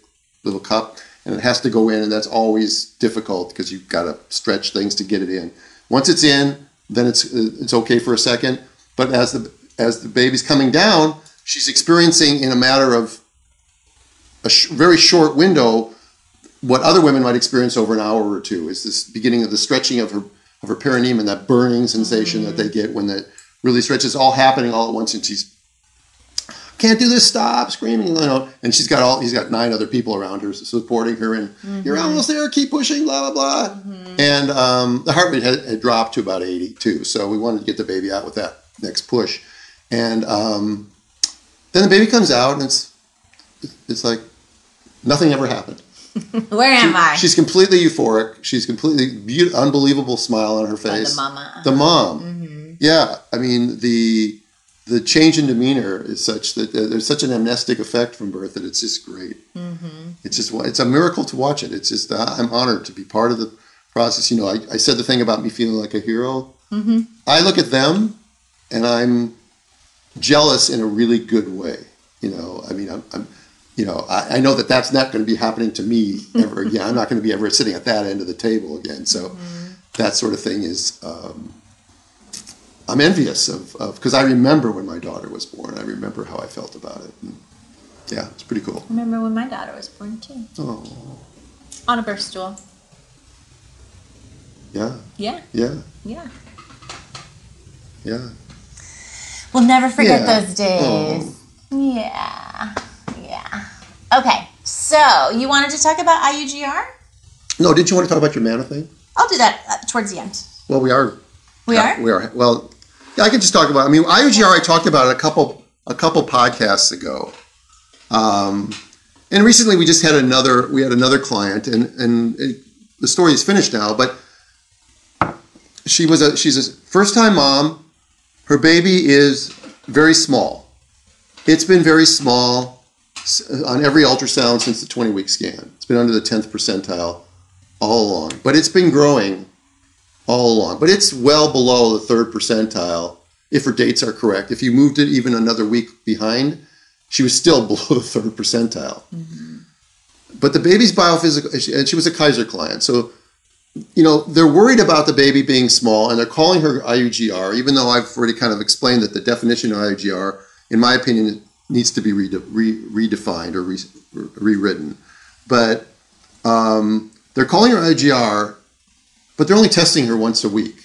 little cup and it has to go in and that's always difficult because you've got to stretch things to get it in. Once it's in then it's it's okay for a second but as the as the baby's coming down she's experiencing in a matter of a sh- very short window what other women might experience over an hour or two is this beginning of the stretching of her of her perineum and that burning sensation that they get when that really stretches all happening all at once and she's can't do this stop screaming you know and she's got all he's got nine other people around her supporting her and you're almost there keep pushing blah blah blah. And um, the heart rate had, had dropped to about 82 so we wanted to get the baby out with that next push. And um, then the baby comes out and it's it's like nothing ever happened Where am I? She's completely euphoric. She's completely beaut- unbelievable smile on her By face. the mama. The mom. Yeah, I mean the the change in demeanor is such that uh, there's such an amnestic effect from birth that it's just great. It's just it's a miracle to watch it. It's just uh, I'm honored to be part of the process. You know, I, I said the thing about me feeling like a hero. I look at them and I'm jealous in a really good way. You know, I mean, I'm, I'm you know, I, I know that that's not going to be happening to me ever again. I'm not going to be ever sitting at that end of the table again. So that sort of thing is, um, I'm envious of, because I remember when my daughter was born. I remember how I felt about it. And yeah, it's pretty cool. I remember when my daughter was born too. Oh, On a birth stool. yeah, Yeah, yeah, yeah. yeah. We'll never forget Yeah. those days. Yeah. Yeah. Okay. So you wanted to talk about IUGR? No, did you want to talk about your MANA thing? I'll do that uh, towards the end. Well, we are. We are? We are. Well, yeah, I can just talk about. I mean, IUGR. I talked about it a couple a couple podcasts ago, um, and recently we just had another. We had another client, and and it, the story is finished now. But she was a she's a first time mom. Her baby is very small. It's been very small on every ultrasound since the 20 week scan. It's been under the 10th percentile all along, but it's been growing all along. But it's well below the third percentile if her dates are correct. If you moved it even another week behind, she was still below the third percentile. Mm-hmm. But the baby's biophysical, and she was a Kaiser client, so you know they're worried about the baby being small, and they're calling her IUGR, even though I've already kind of explained that the definition of IUGR, in my opinion, needs to be rede- re- redefined or re- rewritten. But um, they're calling her IGR, but they're only testing her once a week.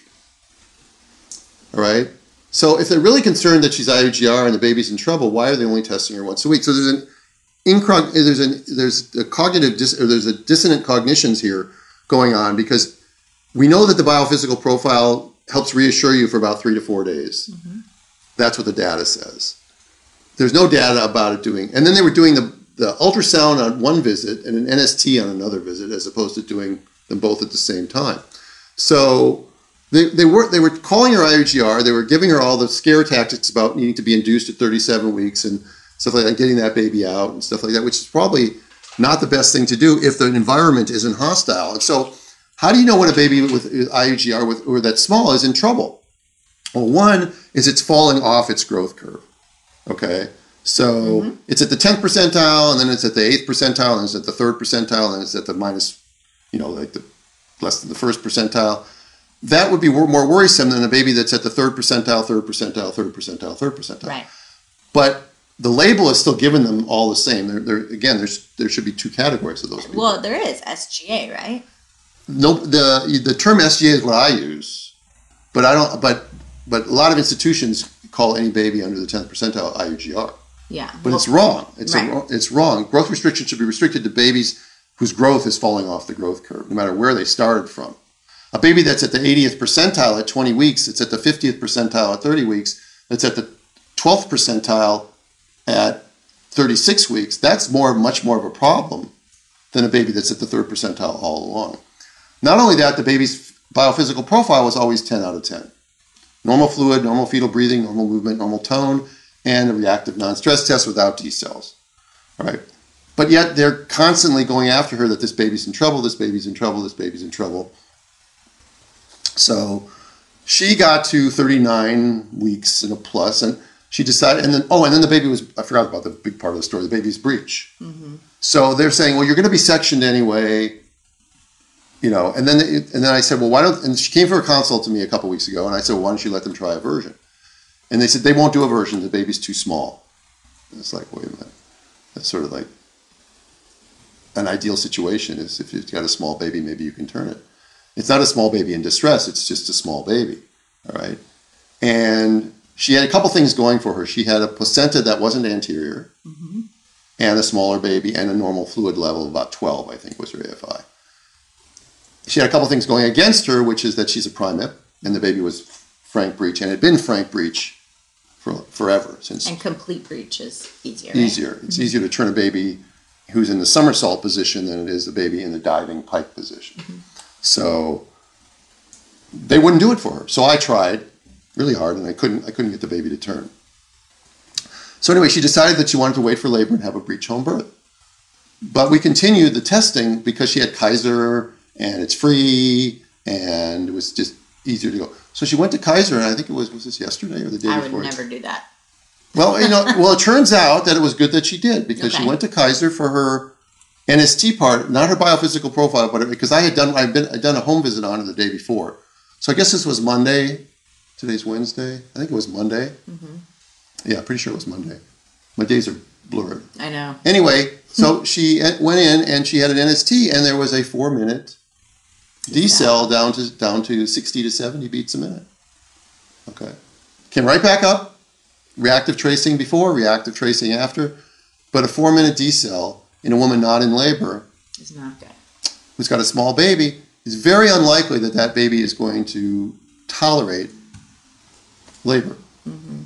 All right. So if they're really concerned that she's IUGR and the baby's in trouble, why are they only testing her once a week? So there's an incog- there's an there's a cognitive dis- or there's a dissonant cognitions here going on because we know that the biophysical profile helps reassure you for about three to four days. That's what the data says. There's no data about it doing, and then they were doing the the ultrasound on one visit and an NST on another visit, as opposed to doing them both at the same time. So they, they were they were calling her IUGR. They were giving her all the scare tactics about needing to be induced at 37 weeks and stuff like that, getting that baby out and stuff like that, which is probably not the best thing to do if the environment isn't hostile. And so, how do you know when a baby with IUGR with or that's small is in trouble? Well, one is it's falling off its growth curve. Okay. So mm-hmm. it's at the 10th percentile, and then it's at the 8th percentile, and it's at the 3rd percentile, and it's at the minus, you know, like the less than the first percentile. That would be more worrisome than a baby that's at the 3rd percentile, 3rd percentile, 3rd percentile, 3rd percentile. Right. But the label is still giving them all the same. There, there again, there's there should be two categories of those people. Well, there is SGA, right? no, the the term SGA is what I use, but I don't. But but a lot of institutions call any baby under the 10th percentile IUGR, Yeah. but Well, it's wrong. It's Right. a, wrong- it's wrong. Growth restriction should be restricted to babies whose growth is falling off the growth curve, no matter where they started from. A baby that's at the 80th percentile at 20 weeks, it's at the 50th percentile at 30 weeks, it's at the 12th percentile at 36 weeks. That's more, much more of a problem than a baby that's at the third percentile all along. Not only that, the baby's biophysical profile was always 10 out of 10. Normal fluid, normal fetal breathing, normal movement, normal tone, and a reactive non-stress test without decels. All right. But yet they're constantly going after her that this baby's in trouble, this baby's in trouble, this baby's in trouble. So she got to 39 weeks and a plus, and she decided, and then, oh, and then the baby was, I forgot about the big part of the story, the baby's breech. Mm-hmm. So they're saying, well, you're going to be sectioned anyway, you know, and then, and then I said, well, why don't, and she came for a consult to me a couple weeks ago, and I said, well, why don't you let them try a version? And they said, they won't do a version, the baby's too small. And it's like, wait a minute. That's sort of like an ideal situation is if you've got a small baby, maybe you can turn it. It's not a small baby in distress, it's just a small baby. All right. And she had a couple things going for her. She had a placenta that wasn't anterior mm-hmm. and a smaller baby and a normal fluid level of about 12, I think was her AFI. She had a couple things going against her, which is that she's a primip and the baby was frank breech and had been frank breech for forever since and complete breech is easier. right? easier. It's easier to turn a baby who's in the somersault position than it is a baby in the diving pike position. Mm-hmm. So they wouldn't do it for her. So I tried really hard, and I couldn't. I couldn't get the baby to turn. So anyway, she decided that she wanted to wait for labor and have a breech home birth. But we continued the testing because she had Kaiser and it's free and it was just easier to go. So she went to Kaiser, and I think it was was this yesterday or the day I before? I would never do that. Well, you know, well, it turns out that it was good that she did because she went to Kaiser for her NST part, not her biophysical profile, but because I had done, I'd been, I'd done a home visit on her the day before. So I guess this was Monday. Today's Wednesday. I think it was Monday. Mm-hmm. Yeah, pretty sure it was Monday. My days are blurred. I know. Anyway, so she went in and she had an NST, and there was a four minute decel down to down to sixty to seventy beats a minute. Okay, came right back up. Reactive tracing before, reactive tracing after, but a four minute decel in a woman not in labor It's not good. who's got a small baby is very unlikely that that baby is going to tolerate labor. Mm-hmm.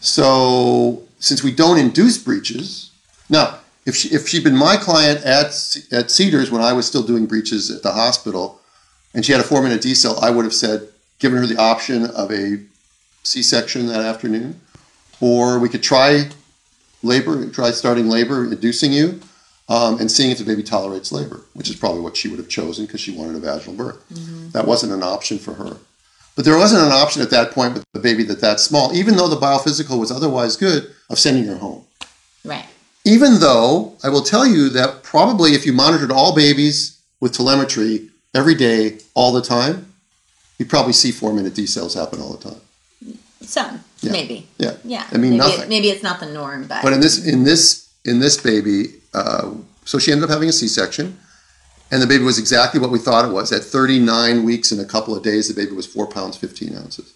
So, since we don't induce breeches, now if she if she'd been my client at at Cedars when I was still doing breeches at the hospital, and she had a four minute decel, I would have said given her the option of a C section that afternoon, or we could try labor, try starting labor, inducing you, um, and seeing if the baby tolerates labor, which is probably what she would have chosen because she wanted a vaginal birth. That wasn't an option for her. But there wasn't an option at that point with the baby that that small, even though the biophysical was otherwise good, of sending her home. Right. Even though I will tell you that probably if you monitored all babies with telemetry every day, all the time, you'd probably see four minute decels happen all the time. Some. Yeah. Maybe. Yeah. Yeah. I mean, maybe nothing. It, maybe it's not the norm, but, But in this in this in this baby, uh, so she ended up having a C-section, and the baby was exactly what we thought it was. At 39 weeks and a couple of days, the baby was four pounds 15 ounces.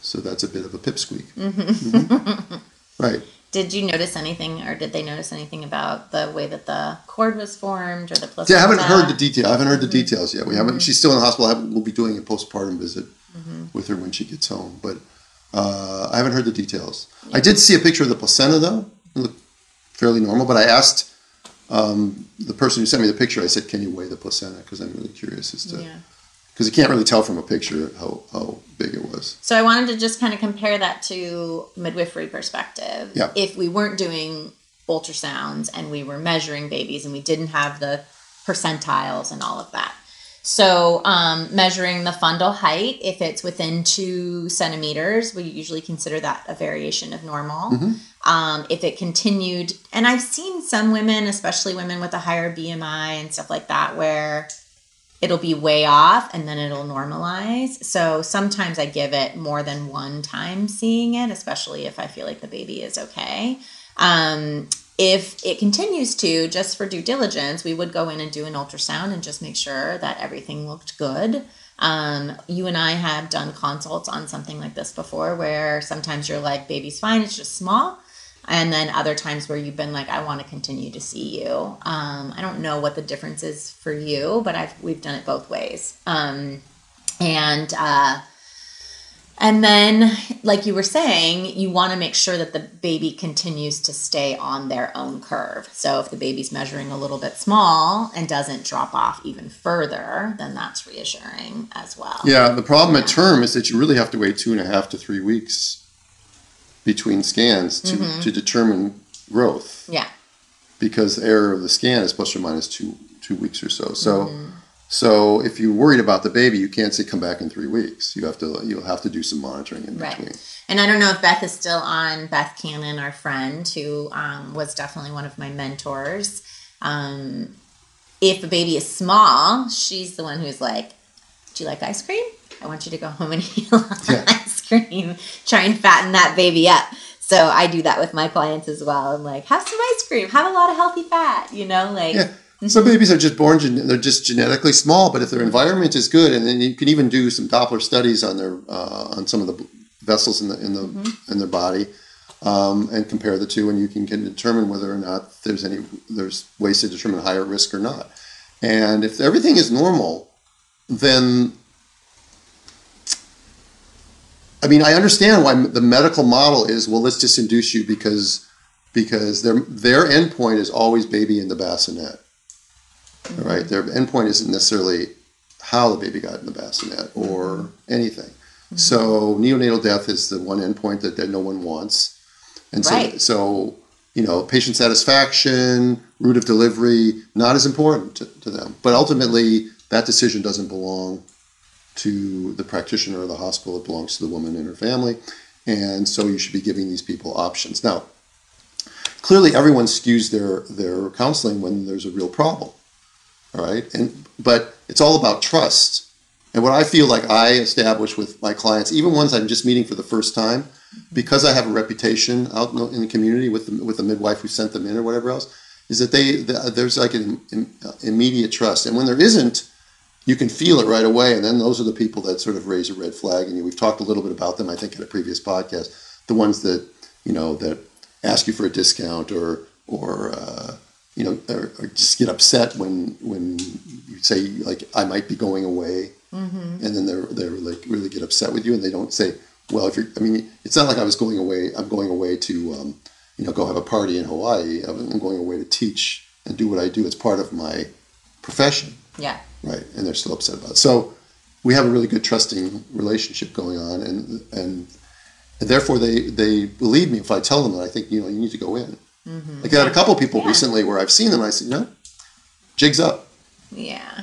So that's a bit of a pipsqueak. Mhm. Right. Did you notice anything, or did they notice anything about the way that the cord was formed, or the placenta? Yeah, I haven't heard the detail. I haven't heard the details yet. We haven't. She's still in the hospital. We'll be doing a postpartum visit with her when she gets home, but uh, I haven't heard the details. I did see a picture of the placenta though. It looked fairly normal, but I asked um, the person who sent me the picture. I said, "Can you weigh the placenta?" Because I'm really curious as to Yeah. Because you can't really tell from a picture how how big it was. So I wanted to just kind of compare that to midwifery perspective. Yeah. If we weren't doing ultrasounds and we were measuring babies and we didn't have the percentiles and all of that. So, um, measuring the fundal height, if it's within two centimeters, we usually consider that a variation of normal. Mm-hmm. Um, if it continued, and I've seen some women, especially women with a higher BMI and stuff like that, where it'll be way off and then it'll normalize. So sometimes I give it more than one time seeing it, especially if I feel like the baby is okay. Um, if it continues to, just for due diligence, we would go in and do an ultrasound and just make sure that everything looked good. Um, you and I have done consults on something like this before where sometimes you're like, baby's fine, it's just small. And then other times where you've been like, I want to continue to see you. Um, I don't know what the difference is for you, but I've we've done it both ways. Um, and uh, and then, like you were saying, you want to make sure that the baby continues to stay on their own curve. So if the baby's measuring a little bit small and doesn't drop off even further, then that's reassuring as well. Yeah, the problem at term is that you really have to wait two and a half to three weeks between scans to, Mm-hmm. to determine growth Yeah. because the error of the scan is plus or minus two two weeks or so. So Mm-hmm. so if you're worried about the baby, you can't say come back in three weeks. You have to you'll have to do some monitoring in Right. between. And I don't know if Beth is still on. Beth Cannon, our friend, who um, was definitely one of my mentors. Um, if a baby is small, she's the one who's like, "Do you like ice cream? I want you to go home and eat a lot of Yeah. cream. Try and fatten that baby up." So I do that with my clients as well. I'm like, "Have some ice cream. Have a lot of healthy fat." You know, like Yeah. Some babies are just born, they're just genetically small, but if their environment is good, and then you can even do some Doppler studies on their uh, on some of the vessels in the in the in their body, um, and compare the two, and you can, can determine whether or not there's any there's ways to determine higher risk or not. And if everything is normal, then I mean I understand why the medical model is well let's just induce you because because their their endpoint is always baby in the bassinet. Mm-hmm. right? their endpoint isn't necessarily how the baby got in the bassinet or mm-hmm. anything. Mm-hmm. So neonatal death is the one endpoint that, that no one wants, and so Right. so you know patient satisfaction, route of delivery, not as important to, to them. But ultimately, that decision doesn't belong to the practitioner or the hospital. It belongs to the woman and her family, and so you should be giving these people options. Now clearly everyone skews their their counseling when there's a real problem all right? And but it's all about trust. And what i feel like i establish with my clients even ones i'm just meeting for the first time because i have a reputation out in the, community with the, with the midwife who sent them in or whatever else is that they the, there's like an im- immediate trust. And when there isn't you can feel it right away. And then those are the people that sort of raise a red flag. And we've talked a little bit about them i think in a previous podcast. The ones that you know that ask you for a discount or or uh, you know or, or just get upset when when you say like I might be going away. And then they're they're like really get upset with you and they don't say well if you're I mean it's not like I was going away I'm going away to um, you know go have a party in Hawaii. I'm going away to teach and do what I do. It's part of my profession. Yeah, right and they're still upset about it so we have a really good trusting relationship going on and and and therefore they they believe me if I tell them that I think you know you need to go in mm-hmm. like I had a couple people Yeah. recently where I've seen them and I said you know jigs up yeah.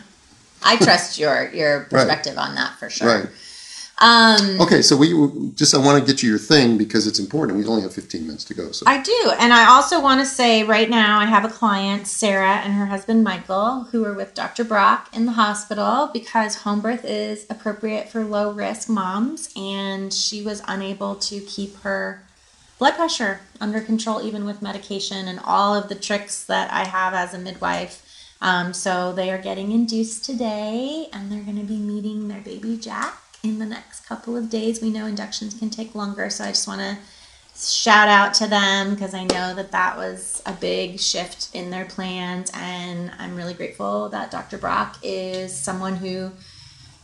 I trust your your perspective on that for sure. right Um, okay so we just I want to get you your thing because it's important we only have 15 minutes to go so I do. And I also want to say right now, I have a client, Sarah, and her husband, Michael, who are with Dr. Brock in the hospital because home birth is appropriate for low risk moms. And she was unable to keep her blood pressure under control, even with medication and all of the tricks that I have as a midwife. Um, so they are getting induced today and they're going to be meeting their baby Jack in the next couple of days. We know inductions can take longer. So I just want to shout out to them because I know that that was a big shift in their plans, and I'm really grateful that Dr. Brock is someone who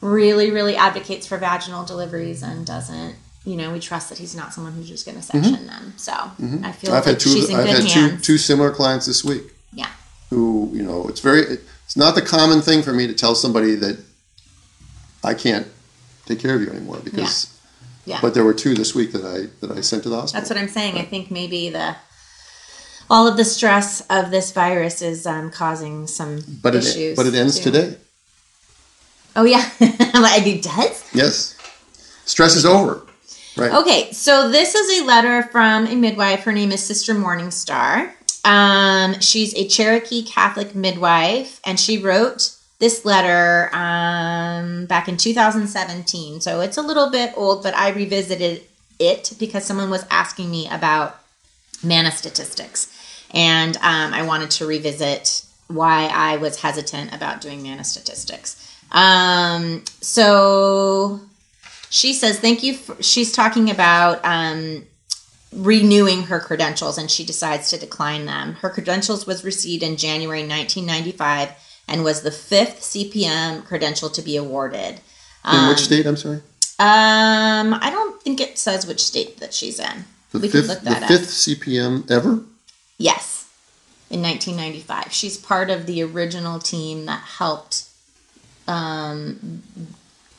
really, really advocates for vaginal deliveries and doesn't. You know, we trust that he's not someone who's just going to section them. So I feel Mm-hmm. I've like had two she's in I've good had two two similar clients this week yeah, who you know it's very it's not the common thing for me to tell somebody that I can't take care of you anymore because yeah. but there were two this week that I that I sent to the hospital That's what I'm saying. I think maybe the all of the stress of this virus is um, causing some but issues. it but it ends too. today Oh yeah, it does. Yes. Stress is over. Right. Okay, so this is a letter from a midwife. Her name is Sister Morningstar. Um, she's a Cherokee Catholic midwife, and she wrote this letter um, back in 2017. So it's a little bit old, but I revisited it because someone was asking me about MANA statistics. And um, I wanted to revisit why I was hesitant about doing MANA statistics. Um, so she says, Thank you. For, she's talking about um, renewing her credentials and she decides to decline them. Her credentials was received in January 1995 and was the fifth CPM credential to be awarded. In which state? I'm sorry. Um, I don't think it says which state that she's in. The we fifth, can look the that up. fifth CPM ever. Yes, in 1995. She's part of the original team that helped um,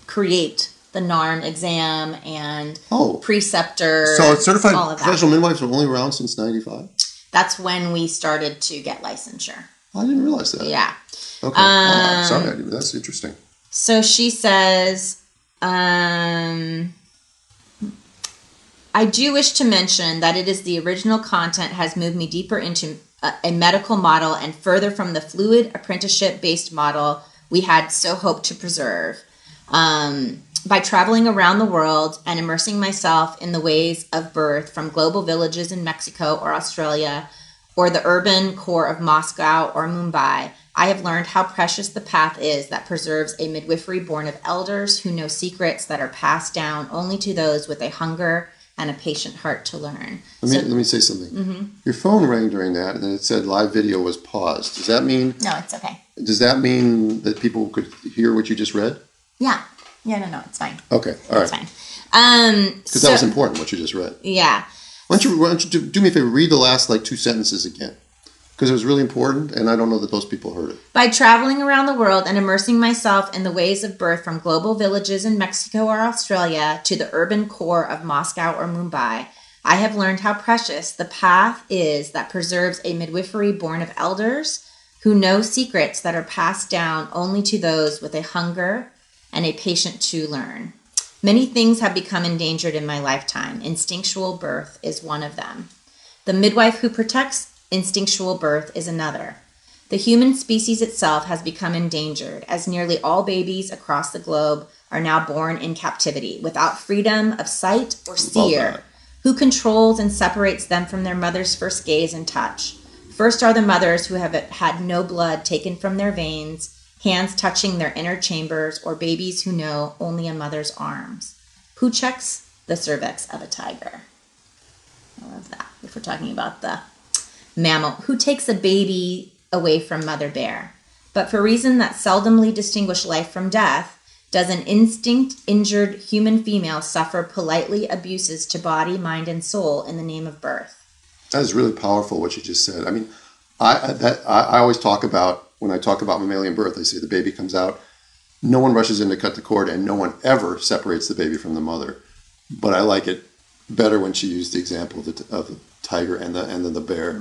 create the NARM exam and Oh, preceptor. so certified all of that. professional midwives are only around since '95. That's when we started to get licensure. I didn't realize that. Yeah. Okay. Oh, Um, sorry, that's interesting. So she says, um, I do wish to mention that it is the original content has moved me deeper into a, a medical model and further from the fluid apprenticeship based model we had so hoped to preserve. Um, by traveling around the world and immersing myself in the ways of birth from global villages in Mexico or Australia or the urban core of Moscow or Mumbai, I have learned how precious the path is that preserves a midwifery born of elders who know secrets that are passed down only to those with a hunger and a patient heart to learn. Let me So- let me say something. Mm-hmm. Your phone rang during that, and it said live video was paused. Does that mean no, it's okay. does that mean that people could hear what you just read? Yeah. Yeah, no, no, it's fine. Okay, all It's right. fine. Um, Because so, that was important what you just read. yeah. Why don't you why don't you do, do me a favor? Read the last like two sentences again, because it was really important, and I don't know that those people heard it. By traveling around the world and immersing myself in the ways of birth from global villages in Mexico or Australia to the urban core of Moscow or Mumbai, I have learned how precious the path is that preserves a midwifery born of elders who know secrets that are passed down only to those with a hunger and a patient to learn. Many things have become endangered in my lifetime. Instinctual birth is one of them. The midwife who protects instinctual birth is another. The human species itself has become endangered, as nearly all babies across the globe are now born in captivity, without freedom of sight or seer. Who controls and separates them from their mother's first gaze and touch? First are the mothers who have had no blood taken from their veins, hands touching their inner chambers, or babies who know only a mother's arms. Who checks the cervix of a tiger? I love that. If we're talking about the mammal, who takes a baby away from mother bear. But for reasons that seldomly distinguish life from death, does an instinct injured human female suffer politely abuses to body, mind, and soul in the name of birth? That is really powerful what you just said. I mean, I I- that I, I always talk about when I talk about mammalian birth. I say the baby comes out, no one rushes in to cut the cord, and no one ever separates the baby from the mother. But I like it better when she used the example of the, of the tiger and the and then the bear.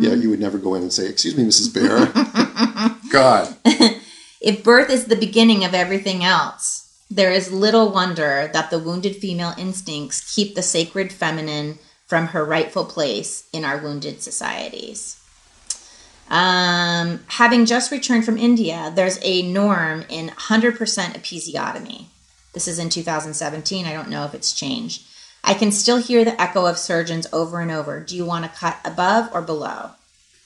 Yeah, you would never go in and say, "Excuse me, Mrs. Bear." God, If birth is the beginning of everything else, there is little wonder that the wounded female instincts keep the sacred feminine from her rightful place in our wounded societies. Um, having just returned from India, there's a norm in 100% episiotomy. This is in 2017. I don't know if it's changed. I can still hear the echo of surgeons over and over. Do you want to cut above or below?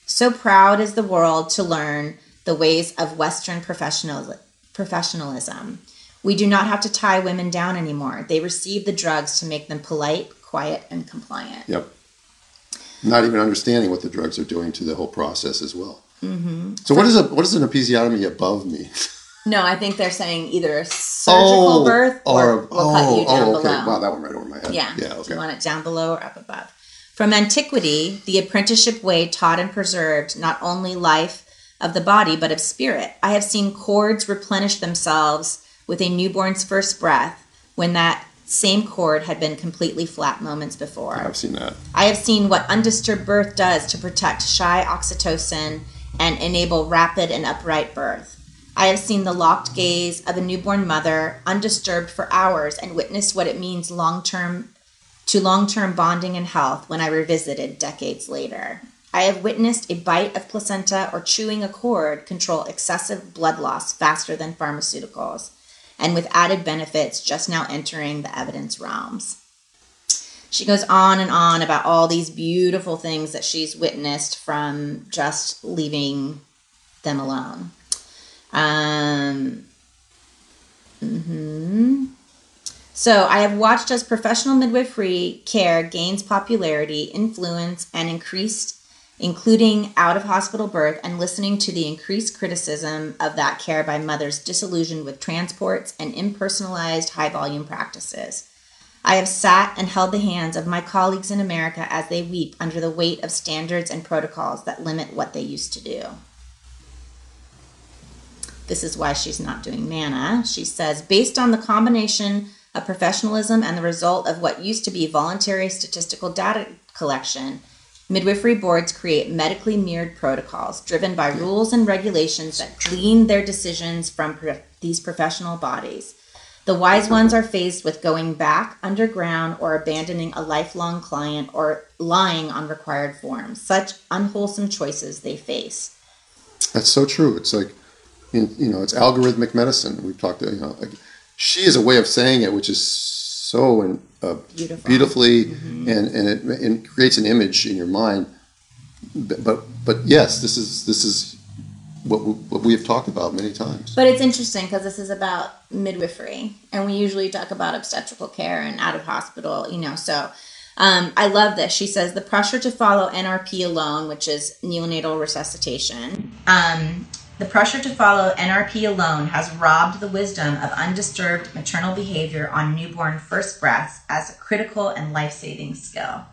So proud is the world to learn the ways of Western professional, professionalism. We do not have to tie women down anymore. They receive the drugs to make them polite, quiet, and compliant. yep. Not even understanding what the drugs are doing to the whole process as well. Mm-hmm. So what is a what is an episiotomy above me? No, I think they're saying either a surgical oh, birth or, we'll cut you oh, down oh, okay. below. Wow, that went right over my head. Yeah. Yeah. Okay. you want it down below or up above? From antiquity, the apprenticeship way taught and preserved not only life of the body, but of spirit. I have seen cords replenish themselves with a newborn's first breath when that same cord had been completely flat moments before. I've seen that. I have seen what undisturbed birth does to protect shy oxytocin and enable rapid and upright birth. I have seen the locked gaze of a newborn mother undisturbed for hours and witnessed what it means long-term to long-term bonding and health when I revisited decades later. I have witnessed a bite of placenta or chewing a cord control excessive blood loss faster than pharmaceuticals, and with added benefits just now entering the evidence realms. She goes on and on about all these beautiful things that she's witnessed from just leaving them alone. Um, mhm. So I have watched as professional midwifery care gains popularity, influence, and increased, including out of hospital birth, and listening to the increased criticism of that care by mothers disillusioned with transports and impersonalized high volume practices. I have sat and held the hands of my colleagues in America as they weep under the weight of standards and protocols that limit what they used to do. This is why she's not doing MANA. She says, based on the combination of professionalism and the result of what used to be voluntary statistical data collection, midwifery boards create medically mirrored protocols driven by rules and regulations that glean their decisions from pro- these professional bodies. The wise ones are faced with going back underground or abandoning a lifelong client or lying on required forms. Such unwholesome choices they face. That's so true. It's like, you know, it's algorithmic medicine. We've talked, you know, like, she is a way of saying it, which is so uh, Beautiful. beautifully, and and it, creates an image in your mind. But, but but yes, this is this is what we, what we have talked about many times. But it's interesting because this is about midwifery, and we usually talk about obstetrical care and out of hospital, you know. So um, I love this. She says the pressure to follow NRP alone, which is neonatal resuscitation, um, the pressure to follow NRP alone has robbed the wisdom of undisturbed maternal behavior on newborn first breaths as a critical and life saving skill.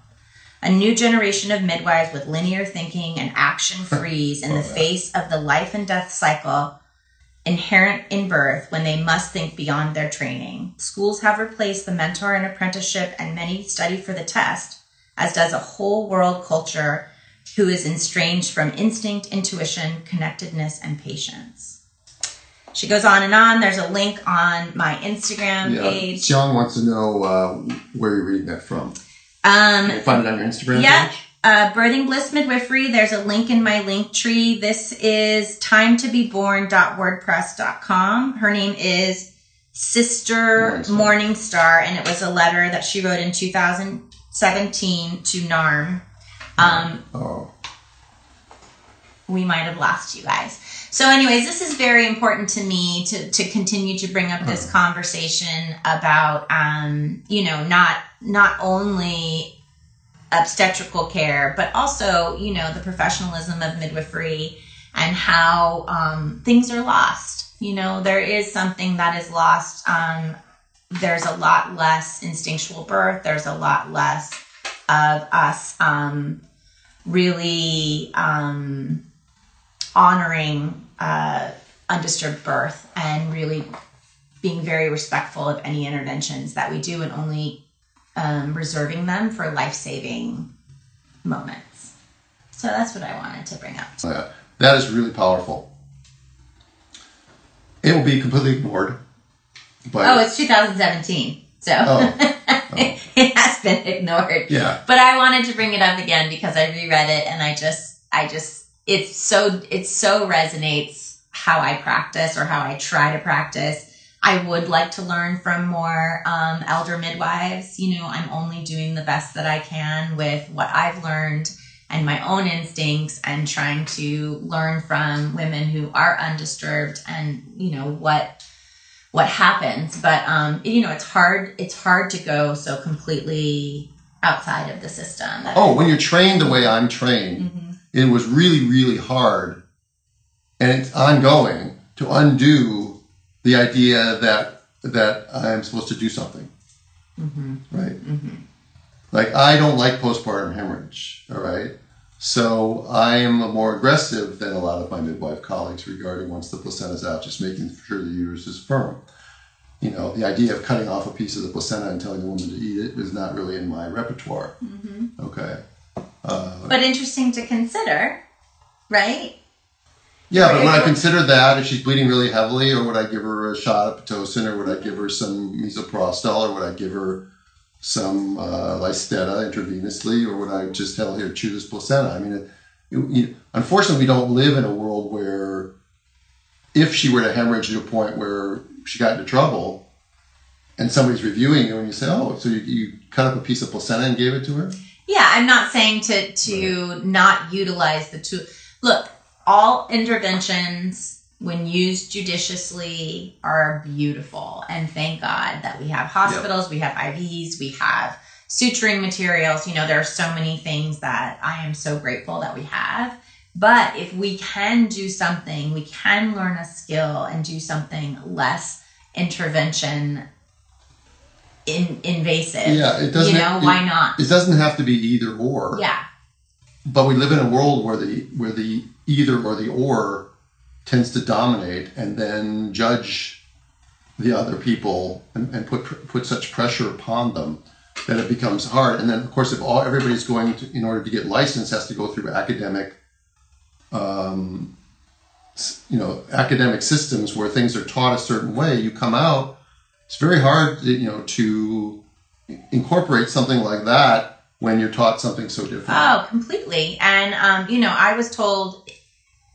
A new generation of midwives with linear thinking and action freeze in the face of the life and death cycle inherent in birth when they must think beyond their training. Schools have replaced the mentor and apprenticeship, and many study for the test, as does a whole world culture who is estranged from instinct, intuition, connectedness, and patience. She goes on and on. There's a link on my Instagram Yeah, page. John wants to know uh, where you're reading that from. Um, you find it on your Instagram Yeah. page? Uh, Birthing Bliss Midwifery, there's a link in my link tree. This is time to be timetobeborn.wordpress.com. Her name is Sister Morningstar. Morningstar, and it was a letter that she wrote in 2017 to NARM. Um, Oh, we might have lost you guys. So, anyways, this is very important to me to, to continue to bring up this conversation about, um, you know, not not only obstetrical care, but also, you know, the professionalism of midwifery and how um, things are lost. You know, there is something that is lost. Um, there's a lot less instinctual birth. There's a lot less of us um, really um, honoring uh, undisturbed birth and really being very respectful of any interventions that we do and only um, reserving them for life saving moments. So that's what I wanted to bring up. yeah. that is really powerful. It will be completely ignored. But Oh, it's 2017. So Oh. it has been ignored. yeah, But I wanted to bring it up again because I reread it and I just, I just, it's so, it so resonates how I practice or how I try to practice. I would like to learn from more um, elder midwives. You know, I'm only doing the best that I can with what I've learned and my own instincts and trying to learn from women who are undisturbed and, you know, what what happens but um you know it's hard it's hard to go so completely outside of the system Oh, when you're trained the way I'm trained, Mhm. it was really, really hard, and it's ongoing to undo the idea that that I'm supposed to do something. Mhm. Right? Mhm. Like I don't like postpartum hemorrhage. All right. So I am more aggressive than a lot of my midwife colleagues regarding once the placenta's out, just making sure the uterus is firm. You know, the idea of cutting off a piece of the placenta and telling the woman to eat it is not really in my repertoire. Okay. Uh, but interesting to consider right Yeah, but when I consider that, if she's bleeding really heavily, or would I give her a shot of Pitocin, or would I give her some misoprostol, or would I give her some uh, Lysteda intravenously, or would I just tell her, chew this placenta? I mean, it, you, you, unfortunately, we don't live in a world where if she were to hemorrhage to a point where she got into trouble and somebody's reviewing you and you say, oh, so you, you cut up a piece of placenta and gave it to her? Yeah, I'm not saying to to not utilize the tool. Look, all interventions when used judiciously are beautiful and thank God that we have hospitals, we have IVs, we have suturing materials, you know, there are so many things that I am so grateful that we have. But if we can do something, we can learn a skill and do something less intervention in, invasive. Yeah, it doesn't. You know, it- why not? It doesn't have to be either or. Yeah. but we live in a world where the where the either or the or tends to dominate and then judge the other people and, and put put such pressure upon them that it becomes hard and then of course if all everybody's going to in order to get licensed has to go through academic um, you know academic systems where things are taught a certain way you come out it's very hard you know to incorporate something like that when you're taught something so different Oh, completely. And um, you know, I was told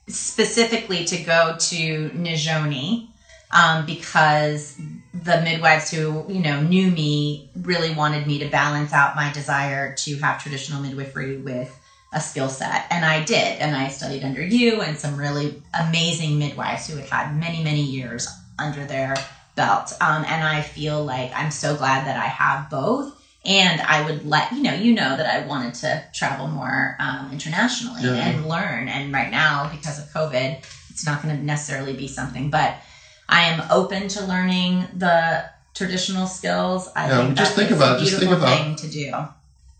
specifically to go to Nizhoni um, because the midwives who you know knew me really wanted me to balance out my desire to have traditional midwifery with a skill set, and I did. And I studied under you and some really amazing midwives who had had many, many years under their belt. Um, and I feel like I'm so glad that I have both and I would let you know, you know that I wanted to travel more um, internationally Yeah. and learn. And right now, because of COVID, it's not going to necessarily be something, but I am open to learning the traditional skills. I Yeah, think just think about it, just think about- thing to do.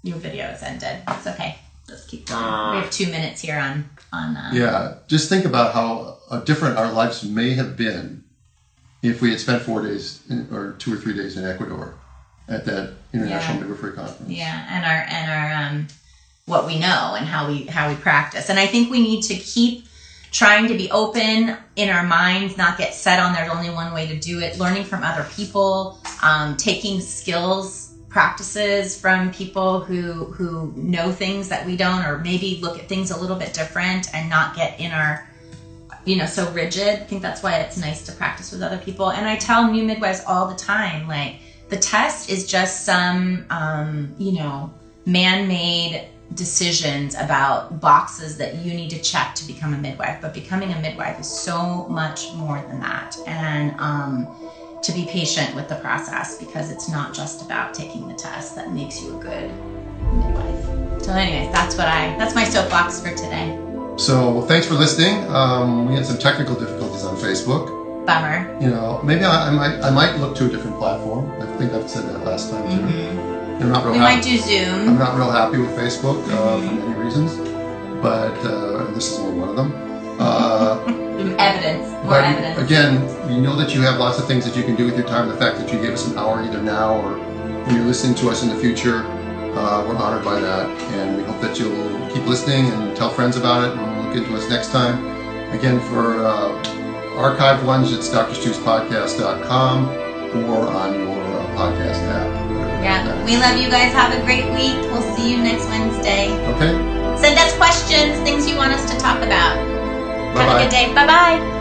Your video is ended. It's okay. Let's keep going. we have two minutes here on on. Uh, Yeah, just think about how uh, different our lives may have been if we had spent four days in, or two or three days in Ecuador at that international Yeah. midwifery conference. Yeah, and our and our um, what we know and how we how we practice, and I think we need to keep trying to be open in our minds, not get set on there's only one way to do it. Learning from other people, um, taking skills practices from people who who know things that we don't, or maybe look at things a little bit different and not get in our you know so rigid. I think that's why it's nice to practice with other people. And I tell new midwives all the time, like the test is just some um, you know man-made decisions about boxes that you need to check to become a midwife but becoming a midwife is so much more than that and um, to be patient with the process because it's not just about taking the test that makes you a good midwife so anyways that's what i that's my soapbox for today So thanks for listening. Um, we had some technical difficulties on Facebook. Bummer You know, maybe I, I might I might look to a different platform. I think I've said that last time too. I'm not real we happy. might do Zoom. I'm not real happy with Facebook uh, for many reasons, but uh, this is only one of them. Uh, evidence more evidence again, you know that you have lots of things that you can do with your time. The fact that you gave us an hour either now or when you're listening to us in the future, uh, we're honored by that. And we hope that you'll keep listening and tell friends about it and look into us next time. Again, for uh, archived ones, it's drstuspodcast.com or on your uh, podcast app. yeah we love you guys have a great week we'll see you next wednesday Okay? Send us questions, things you want us to talk about. Have a good day. Bye bye.